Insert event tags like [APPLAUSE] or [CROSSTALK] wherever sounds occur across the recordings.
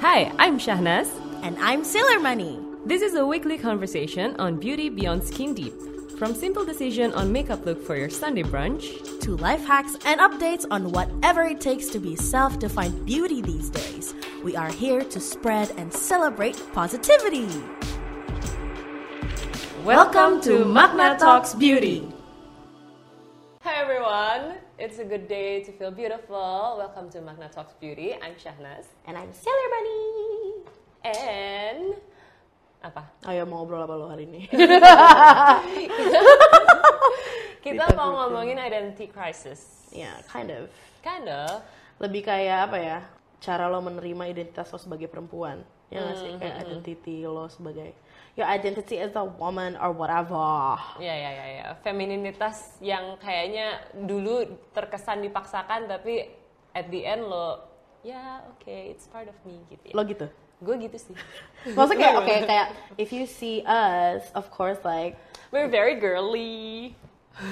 Hi, I'm Shahnaz. And I'm Sailor Money. This is a weekly conversation on beauty beyond skin deep. From simple decision on makeup look for your Sunday brunch to life hacks and updates on whatever it takes to be self-defined beauty these days. We are here to spread and celebrate positivity. Welcome to Magna Talks Beauty. Hi everyone, it's a good day to feel beautiful. Welcome to Magna Talks Beauty. I'm Shahnaz. And I'm Sailor Bunny. And apa? Ayo mau ngobrol apa lo hari ini? [LAUGHS] Kita mau ngomongin identity crisis. Ya, yeah, kind of. Kind of. Lebih kayak apa ya? Cara lo menerima identitas lo sebagai perempuan. Ya nggak sih? Kayak Mm-hmm. identity lo sebagai your identity as a woman or whatever. Ya ya ya ya. Femininitas yang kayaknya dulu terkesan dipaksakan tapi at the end lo ya oke okay, it's part of me gitu ya. Lo gitu? Gue gitu sih. [LAUGHS] Maksudnya kayak oke okay, [LAUGHS] kayak if you see us, of course like we're very girly. [LAUGHS]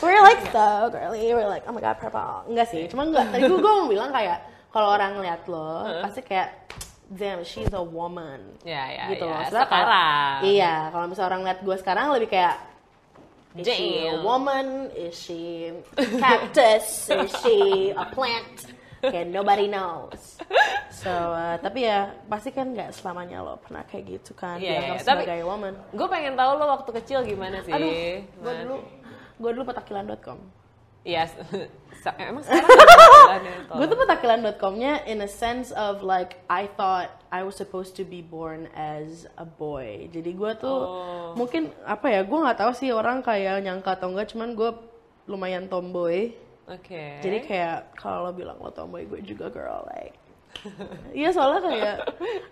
we're like so girly, we're like oh my god purple. Enggak sih, cuma enggak. Tadi gue mau bilang kayak kalau orang lihat lo pasti kayak damn she's a woman. Ya ya gitu ya. loh. Setelah Sekarang. Kalau, iya, kalau misalnya orang lihat gue sekarang lebih kayak Is she a Damn. woman? Is she cactus? Is she a plant? Kayak nobody knows. So, uh, tapi ya pasti kan nggak selamanya lo pernah kayak gitu kan Iya, iya. Tapi- sebagai woman. Gue pengen tahu lo waktu kecil gimana sih? Aduh, gue dulu gue dulu petakilan.com. Iya. [LAUGHS] sa- emang sekarang tol. Gue tuh petakilan.com-nya in a sense of like I thought I was supposed to be born as a boy. Jadi gue tuh Oh. mungkin apa ya? Gue nggak tahu sih orang kayak nyangka atau enggak. Cuman gue lumayan tomboy. Oke. Jadi kayak kalau lo bilang lo tomboy, gue juga girl like. [LAUGHS] Iya soalnya kayak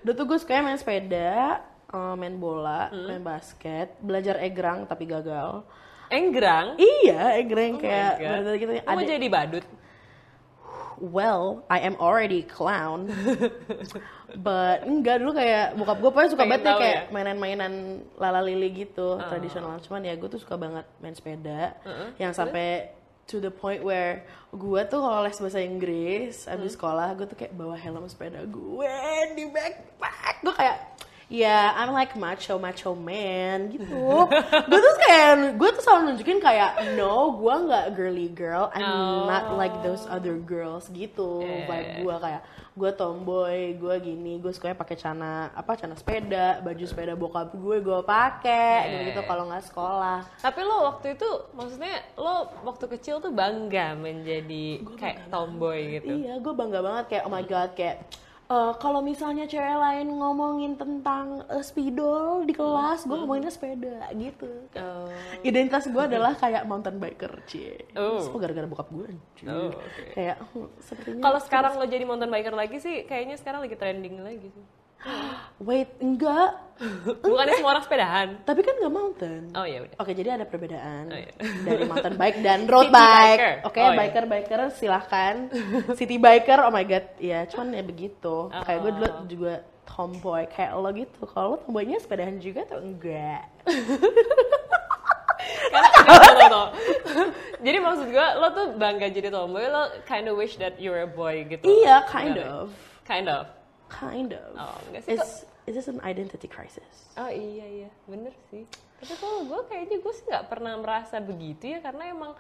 dulu tuh gue suka main sepeda, eh, main bola, Hmm. main basket, belajar egrang tapi gagal. Enggrang. Iya, egrang Oh kayak bener-bener gitu. Mau Ada- jadi badut? well, I am already clown. [LAUGHS] But enggak dulu kayak bokap gue pokoknya suka banget tahu kayak ya? mainan-mainan lala lili gitu tradisional. Cuman ya gue tuh suka banget main sepeda. Yang sampai to the point where gue tuh kalau les bahasa Inggris abis sekolah gue tuh kayak bawa helm sepeda gue di backpack. Gue kayak Ya, I'm like macho macho man gitu. [LAUGHS] gue tuh kayak gue tuh selalu nunjukin kayak no, gue nggak girly girl. I'm not like those other girls gitu. Yeah. Vibe gue kayak gue tomboy, gue gini, gue sukanya pakai celana apa celana sepeda, baju sepeda bokap gue gue pakai Yeah. gitu kalau nggak sekolah. Tapi lo waktu itu, maksudnya lo waktu kecil tuh bangga menjadi kayak tomboy gitu. Iya, gue bangga banget kayak oh my god kayak eh, kalau misalnya cewek lain ngomongin tentang eh, spidol di kelas, gue ngomonginnya sepeda gitu. Oh. Identitas gue adalah kayak mountain biker, cie. Oh. Semua gara-gara bokap gue. Oh, oke. Kayak hmm, sepertinya. Kalau sekarang lo jadi mountain biker lagi sih, kayaknya sekarang lagi trending lagi sih. [GASPS] wait, enggak. [LAUGHS] Bukannya semua orang sepedahan? Tapi kan nggak mountain. Oh ya udah. Oke, jadi ada perbedaan Oh, iya. [LAUGHS] dari mountain [LAUGHS] bike dan road City bike. biker. Oke, Oh, iya. biker biker silahkan. City biker, oh my god, ya cuman ya begitu. Kayak gue dulu Oh. juga tomboy kayak lo gitu. Kalau lo tomboynya sepedahan juga atau enggak? Karena jadi maksud gue, lo tuh bangga jadi tomboy, lo kind of wish that you're a boy gitu. Iya, kind Enggak, of, Kind of. Kind of. Oh, enggak sih, Is is this an identity crisis? Oh iya iya, bener sih. Tapi kalau gue kayaknya gue sih nggak pernah merasa begitu ya karena emang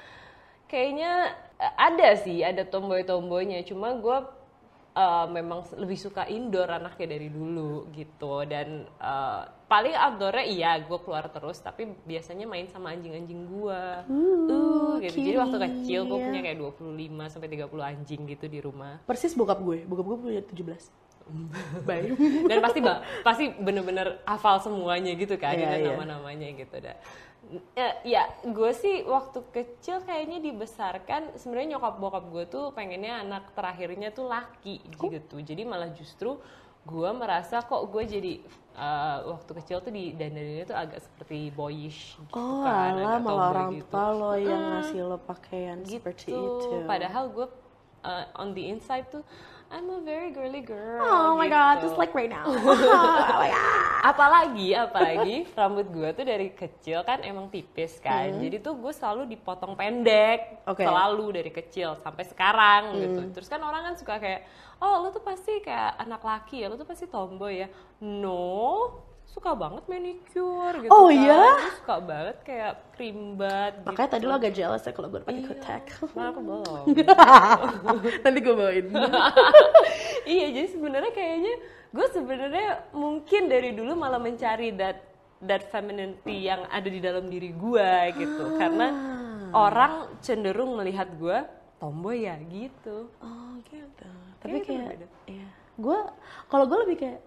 kayaknya eh, ada sih ada tomboy-tomboynya. Cuma gue eh, memang lebih suka indoor anaknya dari dulu gitu dan eh, paling outdoornya iya gue keluar terus tapi biasanya main sama anjing-anjing gue. Uh, gitu. Jadi waktu kecil gue punya kayak 25 sampai 30 anjing gitu di rumah. Persis bokap gue, bokap gue punya 17. Bye. dan pasti ba- pasti bener-bener hafal semuanya gitu kan dengan iya. nama-namanya gitu dah ya, ya gue sih waktu kecil kayaknya dibesarkan sebenarnya nyokap bokap gue tuh pengennya anak terakhirnya tuh laki Oh. gitu jadi malah justru gue merasa kok gue jadi eh, waktu kecil tuh di dandaninnya tuh agak seperti boyish gitu Oh, kan alah malah orang gitu. tua lo yang ngasih lo pakaian gitu seperti itu. padahal gue uh, on the inside tuh I'm a very girly girl. Oh my gitu. god, just like right now. [LAUGHS] oh my god. apalagi apalagi rambut gue tuh dari kecil kan emang tipis kan Hmm. jadi tuh gue selalu dipotong pendek Oke. selalu dari kecil sampai sekarang gitu Hmm. terus kan orang kan suka kayak oh lu tuh pasti kayak anak laki ya lu tuh pasti tomboy ya no suka banget manicure gitu Oh, kan. iya? Gue suka banget kayak krimbat gitu. Makanya tadi lo agak jealous ya kalau gue pakai kotak. Nah, aku belum [LAUGHS] Nanti gue bawain. [LAUGHS] iya jadi sebenarnya kayaknya gue sebenarnya mungkin dari dulu malah mencari that that femininity yang ada di dalam diri gue gitu karena orang cenderung melihat gue tomboy ya gitu Oh gitu. Tapi kayak, berbeda. ya. Gue, kalau gue lebih kayak,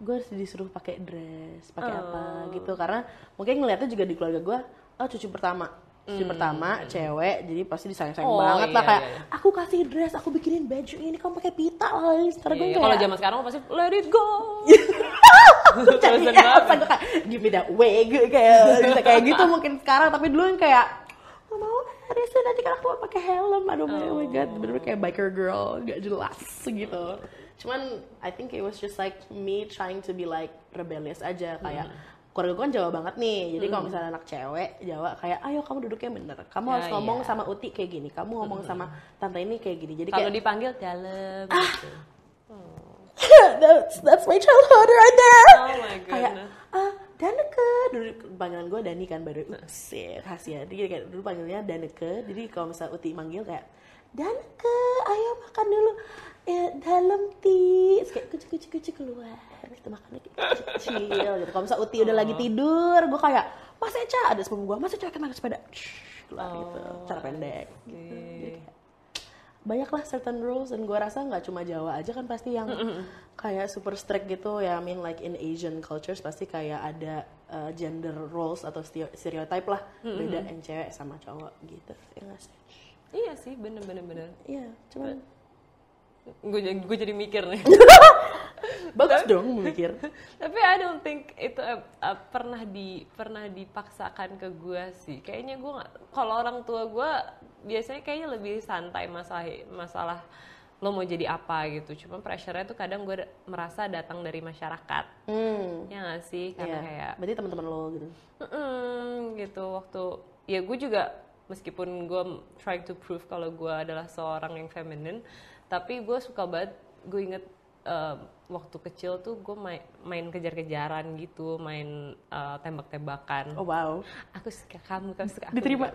gue harus disuruh pakai dress, pakai apa gitu. Karena mungkin ngeliatnya juga di keluarga gue, oh cucu pertama, cucu pertama cewek, jadi pasti disayang-sayang Oh, banget lah iya, kayak, iya, iya. aku kasih dress, aku bikinin baju ini, kamu pakai pita lah. Sekarang Iya, gue iya. kayak, kalau zaman sekarang pasti let it go. [LAUGHS] Jadi gue kayak give me that wig kayak bisa kayak gitu mungkin sekarang. Tapi dulu yang kayak nggak mau Risa nanti kan aku pakai helm. Aduh oh. My god. Bener-bener kayak biker girl gak jelas gitu cuman I think it was just like me trying to be like rebellious aja. Kayak keluarga gue kan Jawa banget nih. Jadi kalau misalnya anak cewek Jawa kayak ayo kamu duduknya bener. Kamu Ya, harus ngomong iya. sama Uti kayak gini. Kamu ngomong sama tante ini kayak gini. Jadi kalau kayak dipanggil dalam gitu. [LAUGHS] that's that's my childhood right there. Oh my kayak goodness. Ah Daneke. Dulu panggilan gue Dani kan baru sih rahasia. Jadi kayak dulu panggilnya Daneke. Jadi kalau misalnya Uti manggil kayak Daneke ayo makan dulu. Ya dalam ti kayak kucuk kucuk kucuk keluar. Kita makan lagi kecil gitu. Kalau misalnya Uti udah lagi tidur gue kayak Mas Eca ada sepupu gue Mas Eca kita naik sepeda. Shh, keluar gitu. Cara pendek. gitu. Jadi kayak, banyak lah certain rules dan gue rasa nggak cuma Jawa aja kan pasti yang kayak super strict gitu. Ya I mean like in Asian cultures pasti kayak ada uh, gender roles atau stereo- stereotype lah. Beda yang cewek sama cowok gitu. Ya nggak sih iya sih bener bener bener. Iya cuman gue jadi gue jadi mikir nih. [LAUGHS] Bagus dong memikir tapi I don't think itu uh, uh, pernah di pernah dipaksakan ke gue sih. Kayaknya gue kalau orang tua gue biasanya kayaknya lebih santai masalah masalah lo mau jadi apa gitu. Cuma pressure-nya tuh kadang gue merasa datang dari masyarakat. Hmm. Ya nggak sih? Karena iya. kayak berarti teman-teman lo gitu. Mm-mm, gitu. Waktu ya gue juga meskipun gue trying to prove kalau gue adalah seorang yang feminin tapi gue suka banget gue inget eh, waktu kecil tuh gue main, main kejar-kejaran gitu main eh, tembak-tembakan. Oh wow. Aku suka kamu kamu suka aku diterima?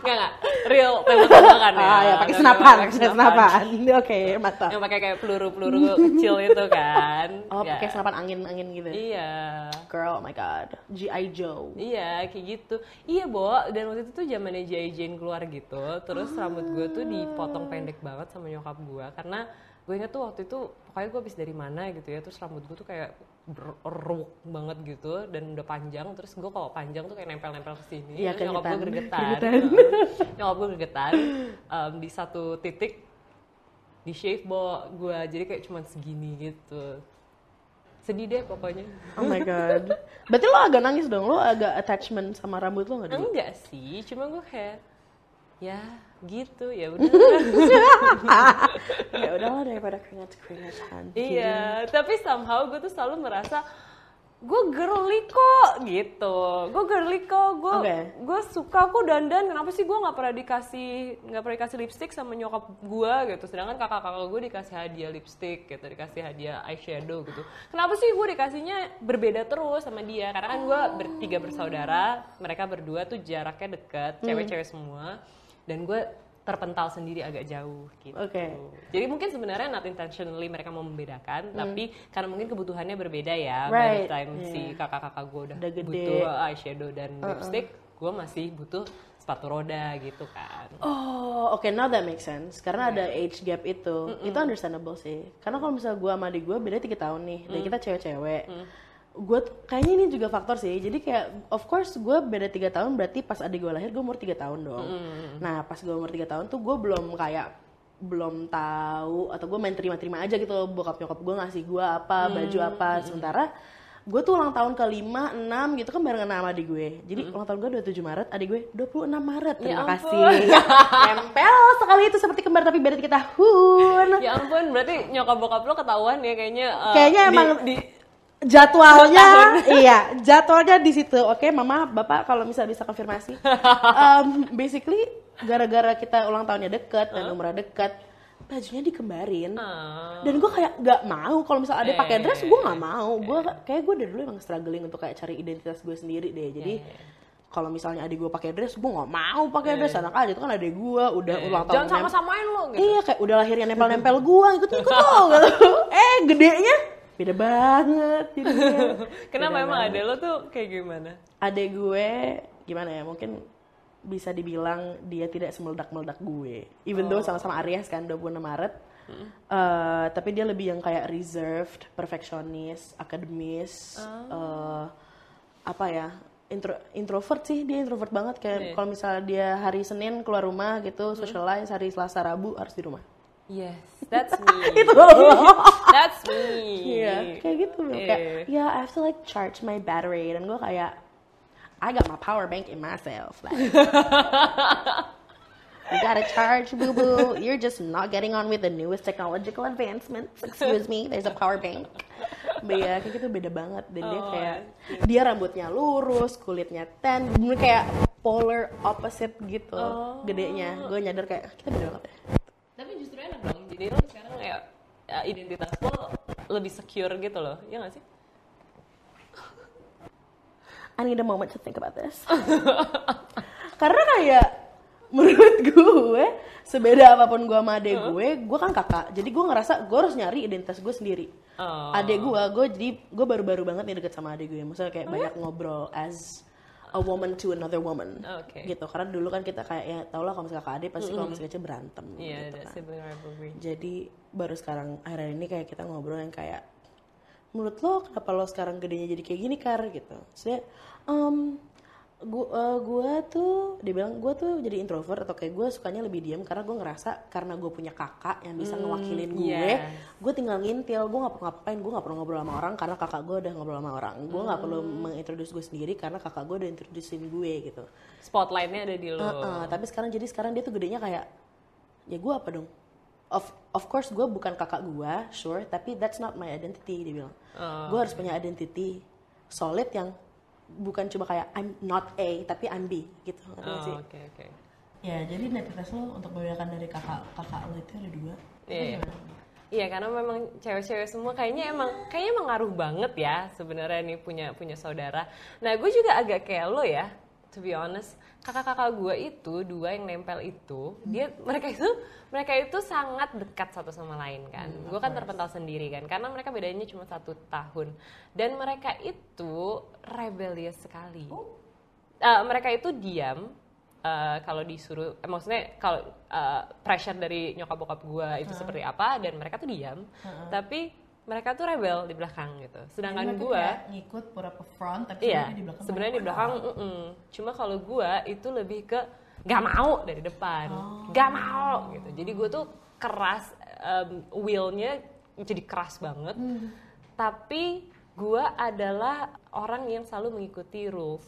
nggak [LAUGHS] nggak real tembak-tembakan ya ah ya pakai senapan pakai senapan [LAUGHS] oke mantap yang pakai kayak peluru-peluru kecil itu kan [LAUGHS] oh Nggak. pakai senapan angin angin gitu iya girl oh my god GI Joe Iya, kayak gitu. Iya, Bo. Dan waktu itu tuh zamannya J.I. Jane keluar gitu. Terus rambut gue tuh dipotong pendek banget sama nyokap gue. Karena gue inget tuh waktu itu, pokoknya gue habis dari mana gitu ya. Terus rambut gue tuh kayak beruk banget gitu. Dan udah panjang. Terus gue kalau panjang tuh kayak nempel-nempel ke sini. Terus nyokap gue. Heeh. nyokap gue gregetan. Em, di satu titik, di shave Bo gue. Jadi kayak cuman segini gitu. Sedih deh pokoknya. Oh my [LAUGHS] god. Berarti lo agak nangis dong, lo agak attachment sama rambut lo gak dulu? Enggak sih, cuma gue kayak ya gitu ya udah. [LAUGHS] ya udahlah daripada keringat keringatan. iya, tapi somehow gue tuh selalu merasa gue girly kok gitu. Gue girly kok, gue Oke. gue suka kok dandan. Kenapa sih gue nggak pernah dikasih nggak pernah dikasih lipstick sama nyokap gue gitu. Sedangkan kakak-kakak gue dikasih hadiah lipstick gitu, dikasih hadiah eyeshadow gitu. Kenapa sih gue dikasihnya berbeda terus sama dia? Karena kan gue bertiga bersaudara, mereka berdua tuh jaraknya dekat, cewek-cewek semua. Dan gue terpental sendiri agak jauh gitu. Oke. Jadi mungkin sebenarnya not intentionally mereka mau membedakan, tapi karena mungkin kebutuhannya berbeda ya. By the Hmm. Right, time yeah. si kakak-kakak gue udah, Udah gede. Butuh eyeshadow dan lipstick, gue masih butuh sepatu roda gitu kan. Oh, oke, now that makes sense. Karena ada age gap itu, itu understandable sih. Karena kalau misalnya gue sama adik gue beda tiga tahun nih, dan kita cewek-cewek. Gue kayaknya ini juga faktor sih. Jadi kayak, of course gue beda tiga tahun, berarti pas adik gue lahir gue umur tiga tahun dong. Nah, pas gue umur tiga tahun tuh gue belum kayak belum tahu atau gue main terima-terima aja gitu bokap nyokap gue ngasih gue apa baju apa sementara gue tuh ulang tahun ke 5, 6 gitu kan barengan sama adik gue. Jadi ulang tahun gue 27 Maret, adik gue 26 Maret. Terima ampun. kasih. [LAUGHS] Nempel sekali itu seperti kembar tapi beda kita hun. Ya ampun, berarti nyokap bokap lo ketahuan ya kayaknya. uh, Kayaknya di- emang di, jadwalnya iya jadwalnya di situ. Oke mama bapak kalau misal bisa konfirmasi. Um, basically gara-gara kita ulang tahunnya deket dan umurnya deket bajunya dikembarin. Ah. dan gue kayak nggak mau. Kalau misal ada Iya, pakai iya, dress iya, gue nggak mau. gue kayak gue dari dulu emang struggling untuk kayak cari identitas gue sendiri deh. Jadi Iya, kalau misalnya adik gue pakai dress gue nggak mau pakai dress. Anak aja itu kan adik gue udah ulang tahun Jangan sama-samain lo gitu. Iya kayak udah lahirnya nempel-nempel gua ikut-ikut lo [LAUGHS] gitu. Eh gedenya beda banget jadinya. [LAUGHS] Kenapa Beda emang ada lo tuh kayak gimana? Adek gue gimana ya mungkin bisa dibilang dia tidak semeledak-meledak gue. Even though sama-sama Aries kan 26 Maret. Eh, tapi dia lebih yang kayak reserved, perfectionist, akademis, eh, apa ya intro introvert sih dia introvert banget kayak Iya. kalau misalnya dia hari Senin keluar rumah gitu socialize hari Selasa Rabu harus di rumah Yes, [LAUGHS] that's me. itu [LAUGHS] That's me. Iya, kayak gitu. Iya. Kayak, yeah, I have to like charge my battery dan gue kayak I got my power bank in myself. Like, you gotta charge, boo boo. You're just not getting on with the newest technological advancements. Excuse me, there's a power bank. But ya, kayak gitu beda banget. Dan dia Oh, kayak dia rambutnya lurus, kulitnya tan, bener kayak polar opposite gitu, Oh. gedenya. Gue nyadar kayak kita beda banget ya. Lo sekarang kayak ya, identitas lo lebih secure gitu loh. Iya gak sih? I need a moment to think about this. [LAUGHS] Karena kayak menurut gue sebeda apa pun gue sama adek gue, gue kan kakak. Jadi gue ngerasa gue harus nyari identitas gue sendiri. Oh. Adek gue, gue jadi gue baru-baru banget nih deket sama adek gue. Maksudnya kayak banyak ngobrol as a woman to another woman. Oke. Gitu. Karena dulu kan kita kayak ya tau lah kalau misalnya kakak adek pasti kalau misalnya kecil berantem. Iya, gitu kan. Jadi baru sekarang akhir ini kayak kita ngobrol yang kayak menurut lo kenapa lo sekarang gedenya jadi kayak gini kar gitu. Saya um, gua, gua tuh dia bilang gua tuh jadi introvert atau kayak gue sukanya lebih diam karena gue ngerasa karena gue punya kakak yang bisa ngewakilin gue yes. gue tinggal ngintil gue nggak perlu ngapain gue nggak perlu ngobrol sama orang karena kakak gue udah ngobrol sama orang gue nggak perlu mengintroduce gue sendiri karena kakak gue udah introducein gue gitu Spotlightnya ada di lo. Heeh, tapi sekarang jadi sekarang dia tuh gedenya kayak ya gue apa dong? Of of course gue bukan kakak gue, sure, tapi that's not my identity dia bilang. Oh, gue harus punya identity solid yang bukan cuma kayak I'm not A tapi I'm B gitu. Oh, sih? oke oke. Ya jadi identitas lo untuk membedakan dari kakak kakak lo itu ada dua. Iya. Iya karena memang cewek-cewek semua kayaknya emang kayaknya emang ngaruh banget ya sebenarnya nih punya punya saudara. Nah gue juga agak kayak lo ya, to be honest. Kakak-kakak gue itu dua yang nempel itu, dia mereka itu mereka itu sangat dekat satu sama lain kan. gue kan terpental sendiri kan, karena mereka bedanya cuma satu tahun dan mereka itu rebellious sekali. Eh, mereka itu diam eh, kalau disuruh eh, maksudnya kalau eh, pressure dari nyokap bokap gue itu seperti apa dan mereka tuh diam tapi mereka tuh rebel di belakang gitu. Sedangkan gue ngikut pura front tapi iya sebenarnya di belakang mm-mm. cuma kalau gue itu lebih ke gak mau dari depan. Gak mau gitu. Jadi gue tuh keras em, willnya jadi keras banget. Tapi gue adalah orang yang selalu mengikuti rules.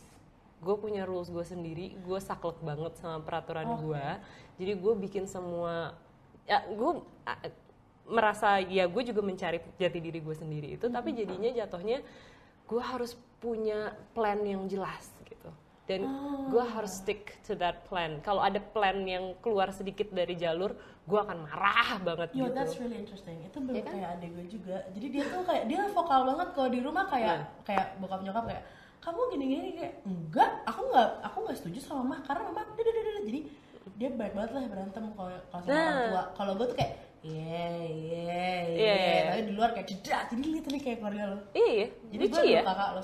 Gue punya rules gue sendiri gue saklek banget sama peraturan gue jadi gue bikin semua ya gue merasa ya gue juga mencari jati diri gue sendiri itu tapi jadinya jatuhnya gue harus punya plan yang jelas gitu dan gue harus stick to that plan kalau ada plan yang keluar sedikit dari jalur gue akan marah banget Yo, gitu that's really interesting. Itu bener Iya kan? kayak adek gue juga. Jadi dia tuh kayak dia vokal banget kalau di rumah kayak Iya. kayak bokap nyokap kayak kamu gini-gini kayak enggak, aku nggak aku nggak setuju sama mah karena mama dada dada dada." jadi dia baik banget lah berantem kalau kalau sama orang Nah. tua. Kalau gue tuh kayak iya iya Iya, iya, iya. tapi di luar kayak jedak. Jadi literally kayak keluarga lo. iya Jadi lucu ya kakak lo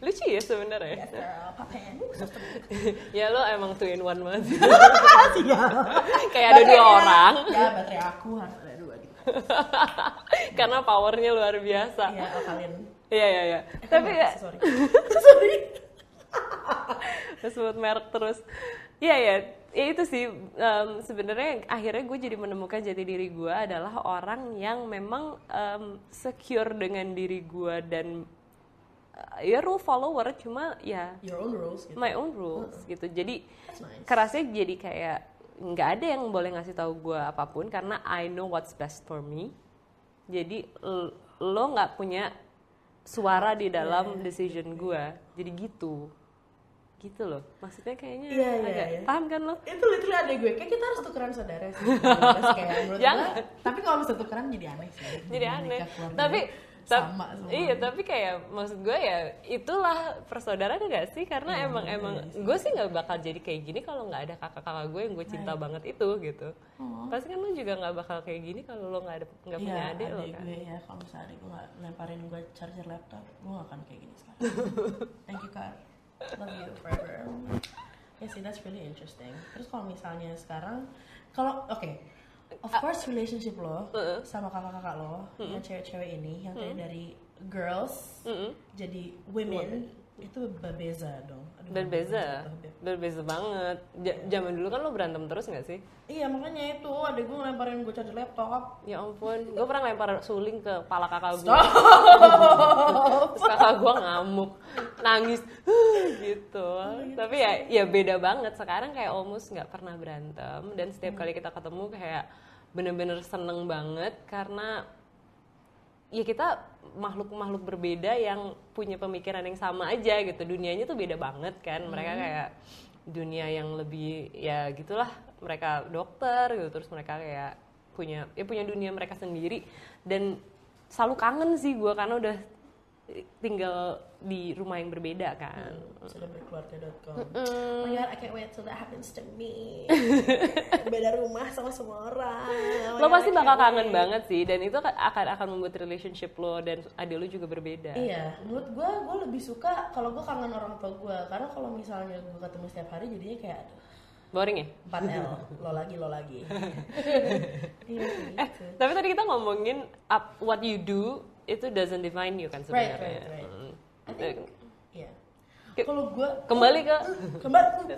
lucu ya sebenarnya Yes, girl, sister. [LAUGHS] ya lo emang two in one banget [LAUGHS] Iya. kayak ada dua orang Ya, baterai aku harus ada dua gitu. [LAUGHS] karena powernya luar biasa Iya, kalian. iya iya iya tapi ya sorry. sorry. sebut merek terus Iya ya, ya itu sih em, sebenarnya akhirnya gue jadi menemukan jati diri gue adalah orang yang memang em, secure dengan diri gue dan ya rule follower cuma ya Your own rules gitu. my own rules gitu. Jadi That's nice. kerasnya jadi kayak nggak ada yang boleh ngasih tahu gue apa pun karena I know what's best for me. Jadi lo nggak punya suara di dalam decision gue. Jadi gitu gitu loh. Maksudnya kayaknya Iya, iya, agak iya. paham kan lo? Itu literally ada gue. Kayak kita harus tukeran saudara sih Terus kayak [LAUGHS] menurut gue tapi kalau bisa tukeran jadi aneh sih. [LAUGHS] Jadi aneh. tapi tap- sama semua. iya tapi kayak maksud gue ya itulah persaudaraan gak sih? Karena Iya, emang emang gue sih. nggak bakal jadi kayak gini kalau nggak ada kakak-kakak gue yang gue cinta banget itu gitu. Pasti kan lo juga nggak bakal kayak gini kalau lo nggak ada nggak punya Iya, adik lo adik kan. gue ya kalau misalnya adik gue nggak lemparin gue charger laptop gue gak akan kayak gini sekarang. [LAUGHS] Thank you kak love you forever. Ya sih that's really interesting. Terus kalau misalnya sekarang kalau oke of course relationship lo sama kakak-kakak lo yang cewek-cewek ini yang kayak dari girls Mm-mm. jadi women itu berbeza dong. Aduh, berbeza berbeza banget. Ja- zaman dulu kan lo berantem terus nggak sih? Iya makanya itu. Adik gue ngelemparin gue charger laptop. Ya ampun. Gue pernah lempar suling ke kepala kakak gue terus [LAUGHS] kakak gue ngamuk. Nangis. [SIGHS] Gitu. Tapi ya ya beda banget. Sekarang kayak almost nggak pernah berantem. Dan setiap kali kita ketemu kayak bener-bener seneng banget. Karena ya kita makhluk-makhluk berbeda yang punya pemikiran yang sama aja gitu. Dunianya tuh beda banget kan. Mereka kayak dunia yang lebih ya gitulah. Mereka dokter gitu terus mereka kayak punya ya punya dunia mereka sendiri. Dan selalu kangen sih gue karena udah tinggal di rumah yang berbeda kan? Sudah berkeluarga.com oh my god I can't wait till that happens to me. [LAUGHS] Beda rumah sama semua orang. Oh lo God, pasti bakal kangen wait. banget sih dan itu akan akan membuat relationship lo dan adik lo juga berbeda. Iya, menurut gue, gue lebih suka kalau gue kangen orang tua gue Karena kalau misalnya gue ketemu setiap hari jadinya kayak boring ya? 4L, lo lagi, lo lagi. [LAUGHS] Iya, Eh, gitu. tapi tadi kita ngomongin up, what you do itu doesn't define you kan Right, sebenarnya. right, right. Mm. I think, iya Ke- Kalau gue, Kembali ke kembali, [LAUGHS] [LAUGHS]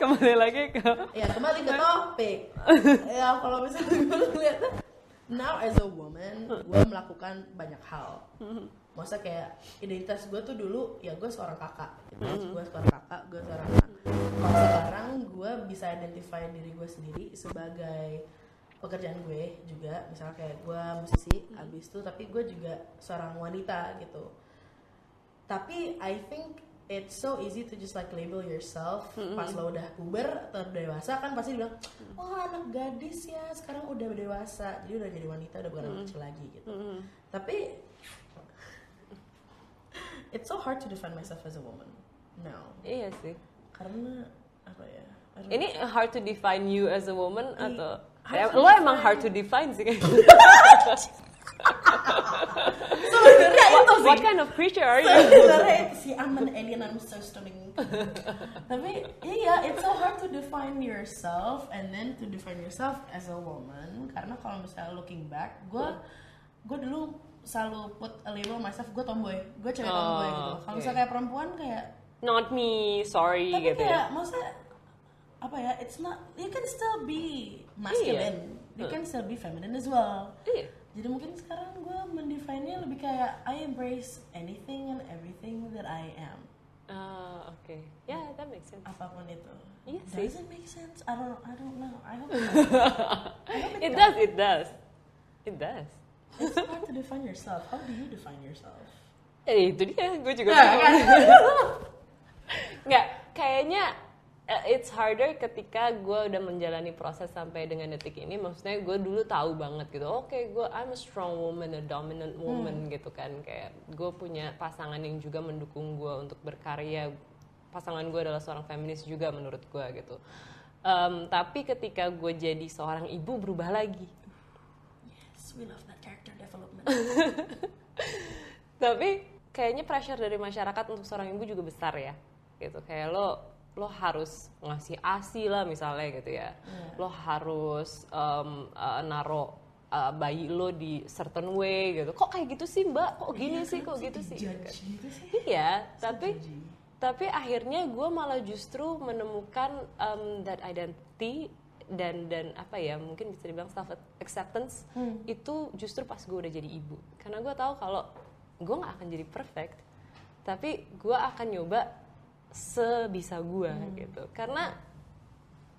kembali lagi ke ya kembali ke topik [LAUGHS] Ya kalau misalnya gue lihat Now as a woman, gue melakukan banyak hal Maksudnya kayak identitas gue tuh dulu ya gue seorang kakak gitu. Gue seorang kakak, gue seorang anak Kalau sekarang gue bisa identify diri gue sendiri sebagai pekerjaan gue juga Misalnya kayak gue musisi, abis itu tapi gue juga seorang wanita gitu. Tapi I think it's so easy to just like label yourself pas lo udah puber atau dewasa kan pasti bilang oh anak gadis ya sekarang udah dewasa. Jadi udah jadi wanita udah bukan anak kecil lagi gitu. Tapi [LAUGHS] it's so hard to define myself as a woman now. Iya sih. karena apa ya Ini hard to define you as a woman atau Ya, lo emang hard to define sih sebenarnya itu sih. What kind of creature are you? sebenarnya itu sih I'm an alien I'm so stunning. Tapi iya it's so hard to define yourself and then to define yourself as a woman. Karena kalau misalnya looking back gue gue dulu selalu put a label myself gue tomboy. Gue cewek Oh, tomboy gitu. Kalau oke. misalnya kayak perempuan kayak Not me, sorry tapi gitu kayak ya. maksudnya apa ya it's not you can still be masculine you can still be feminine as well Iya. jadi mungkin sekarang gue mendefine-nya lebih kayak I embrace anything and everything that I am Ah, oke. Ya, that makes sense. apa pun itu. Iya sih. Does it make sense? I don't I don't know. I hope [LAUGHS] I hope It it, does, it does. It does. It's hard to define yourself. How do you define yourself? Eh, itu dia, gue juga Nah, kan? [LAUGHS] Nggak, kayaknya uh, it's harder ketika gue udah menjalani proses sampai dengan detik ini. Maksudnya gue dulu tahu banget gitu, oke gue I'm a strong woman, a dominant woman gitu kan. Kayak gue punya pasangan yang juga mendukung gue untuk berkarya. Pasangan gue adalah seorang feminis juga menurut gue gitu. Um, tapi ketika gue jadi seorang ibu berubah lagi. yes, we love that character development. [LAUGHS] tapi kayaknya pressure dari masyarakat untuk seorang ibu juga besar ya gitu kayak lo lo harus ngasih asi lah misalnya gitu ya. Lo harus um, uh, naro uh, bayi lo di certain way gitu. Kok kayak gitu sih mbak? Kok gini sih? Kok gitu sih? gitu sih. iya tapi tapi akhirnya gue malah justru menemukan um, that identity dan dan apa ya mungkin bisa dibilang self acceptance itu justru pas gue udah jadi ibu. Karena gue tahu kalau gue nggak akan jadi perfect tapi gue akan nyoba sebisa gue gitu. Karena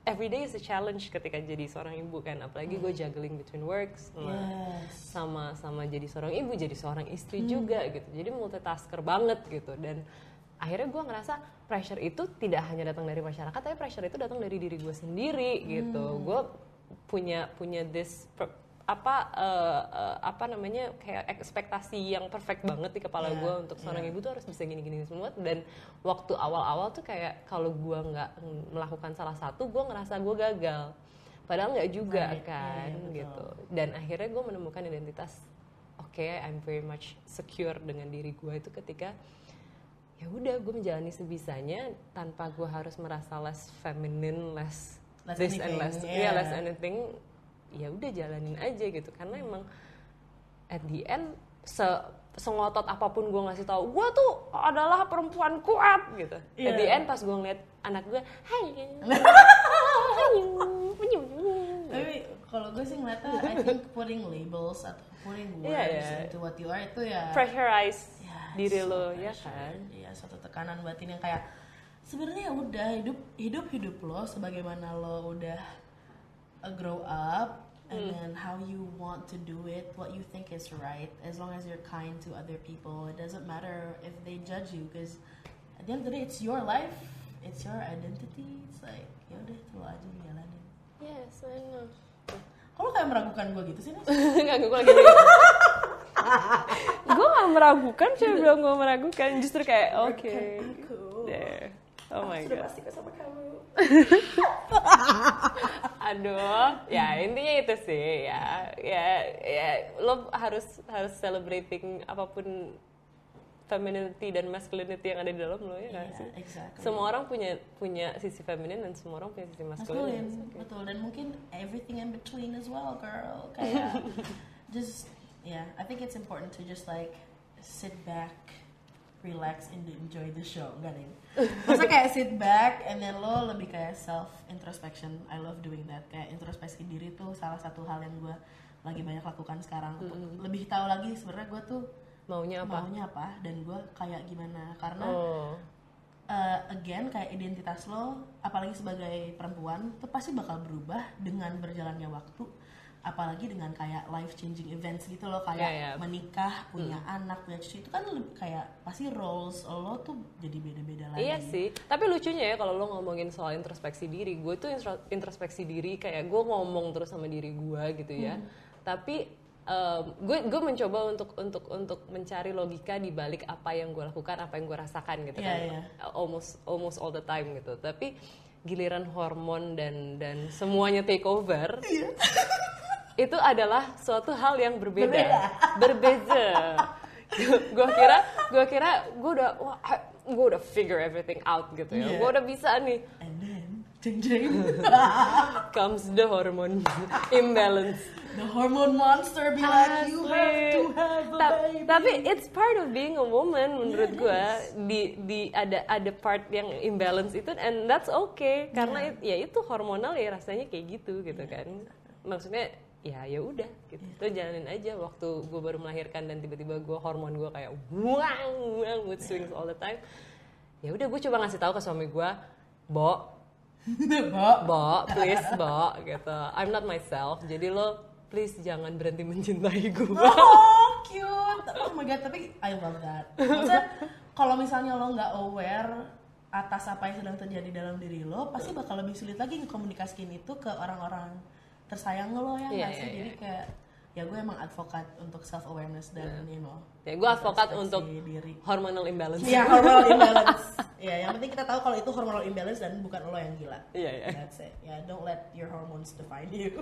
every day is a challenge ketika jadi seorang ibu kan. Apalagi gue juggling between works sama Yes. sama sama jadi seorang ibu jadi seorang istri juga gitu. Jadi multitasker banget gitu. Dan akhirnya gue ngerasa pressure itu tidak hanya datang dari masyarakat tapi pressure itu datang dari diri gue sendiri gitu. Gue punya punya this apa eh, eh, apa namanya kayak ekspektasi yang perfect banget di kepala Iya, gue untuk seorang ibu tuh harus bisa gini-gini semua. Dan waktu awal-awal tuh kayak kalau gue nggak melakukan salah satu gue ngerasa gue gagal. Padahal nggak juga Right, iya, kan iya, betul. gitu. Dan akhirnya gue menemukan identitas oke I'm very much secure dengan diri gue itu ketika ya udah gue menjalani sebisanya tanpa gue harus merasa less feminine less, Less this and anything, less yeah. yeah, less anything ya udah jalanin aja gitu karena emang at the end se sengotot apa pun gue ngasih tahu gue tuh adalah perempuan kuat gitu at Iya. the end pas gue ngeliat anak gue hai Tapi kalau gue sih ngeliatnya, I think putting labels atau putting words Iya, iya. into what you are itu ya pressurize ya, diri so lo ya pressure. kan Iya, suatu tekanan batin yang kayak sebenarnya udah hidup hidup hidup lo sebagaimana lo udah uh, grow up and Hmm. then how you want to do it, what you think is right, as long as you're kind to other people, it doesn't matter if they judge you because at the end of the day it's your life, it's your identity. It's like ya udah itu aja jalanin. yes I know Kalau kayak meragukan gue gitu sih, Nes? [LAUGHS] Enggak, gue lagi Gue gak meragukan, siapa bilang gue meragukan Justru kayak, oke Aku. There. Oh my Sudah god pasti kok sama kamu. [LAUGHS] Aduh, ya intinya itu sih ya, ya, ya lo harus harus celebrating apa pun femininity dan masculinity yang ada di dalam lo ya Iya, sih? exactly. Semua orang punya punya sisi feminin dan semua orang punya sisi maskulin. maskulin betul dan mungkin everything in between as well girl kayak [LAUGHS] just yeah I think it's important to just like sit back relax and enjoy the show. Enggak deh [LAUGHS] masa kayak sit back and then lo lebih kayak self introspection I love doing that. Kayak introspeksi diri tuh salah satu hal yang gue lagi banyak lakukan sekarang. Untuk lebih tahu lagi sebenarnya gue tuh Maunya apa? maunya apa dan gue kayak gimana. Karena Oh, uh, again kayak identitas lo apalagi sebagai perempuan itu pasti bakal berubah dengan berjalannya waktu apalagi dengan kayak life changing events gitu loh kayak Iya, iya. menikah punya anak punya cucu itu kan lebih kayak pasti roles lo tuh jadi beda-beda lagi Iya sih, tapi lucunya ya kalau lo ngomongin soal introspeksi diri, gue tuh intro- introspeksi diri kayak gue ngomong terus sama diri gue gitu ya. Tapi em, gue gue mencoba untuk untuk untuk mencari logika di balik apa yang gue lakukan, apa yang gue rasakan gitu Iya, kan. iya. Almost almost all the time gitu. Tapi giliran hormon dan dan semuanya take over. [LAUGHS] itu adalah suatu hal yang berbeda, berbeda. [LAUGHS] gue kira, gue kira, gue udah, wah, gue udah figure everything out gitu ya. Iya. Gue udah bisa nih. and then jeng jeng [LAUGHS] Comes the hormone imbalance. the hormone monster be like you have to have a Ta- baby Tapi it's part of being a woman menurut Yeah, gue. Di di ada ada part yang imbalance itu and that's okay karena it- ya itu hormonal ya rasanya kayak gitu gitu kan. Maksudnya ya ya udah gitu. Tuh jalanin aja waktu gue baru melahirkan dan tiba-tiba gue hormon gue kayak wow, wow mood swings all the time. Ya udah gue coba ngasih tahu ke suami gue, Bo, [LAUGHS] Mbak. Bo, please Bo, gitu. I'm not myself. Jadi lo please jangan berhenti mencintai gue. Oh, [LAUGHS] cute. Oh my god, tapi I love that. Maksudnya kalau misalnya lo nggak aware atas apa yang sedang terjadi dalam diri lo, pasti bakal lebih sulit lagi ngekomunikasiin itu ke orang-orang tersayang lo ya Iya, nggak sih? iya. Jadi kayak ya gue emang advokat untuk self awareness dan you know. Ya, gue advokat untuk diri. hormonal imbalance. Iya, hormonal [LAUGHS] imbalance. Iya, yang penting kita tahu kalau itu hormonal imbalance dan bukan lo yang gila. Iya, iya. That's it. Yeah, don't let your hormones define you. [LAUGHS]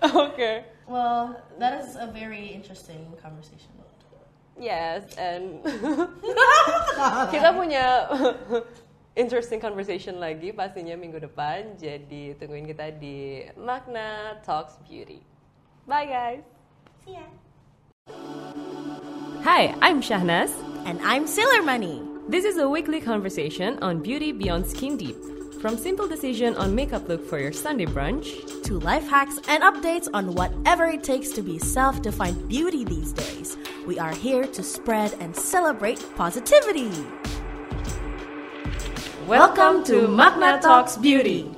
Oke. well, that is a very interesting conversation. Yes, and [LAUGHS] kita punya interesting conversation lagi pastinya minggu depan. Jadi tungguin kita di Magna Talks Beauty. Bye guys. See ya. Hi, I'm Shahnaz. And I'm Sailor Money. This is a weekly conversation on beauty beyond skin deep. From simple decision on makeup look for your Sunday brunch, to life hacks and updates on whatever it takes to be self defined beauty these days, we are here to spread and celebrate positivity. Welcome to Magna Talks Beauty.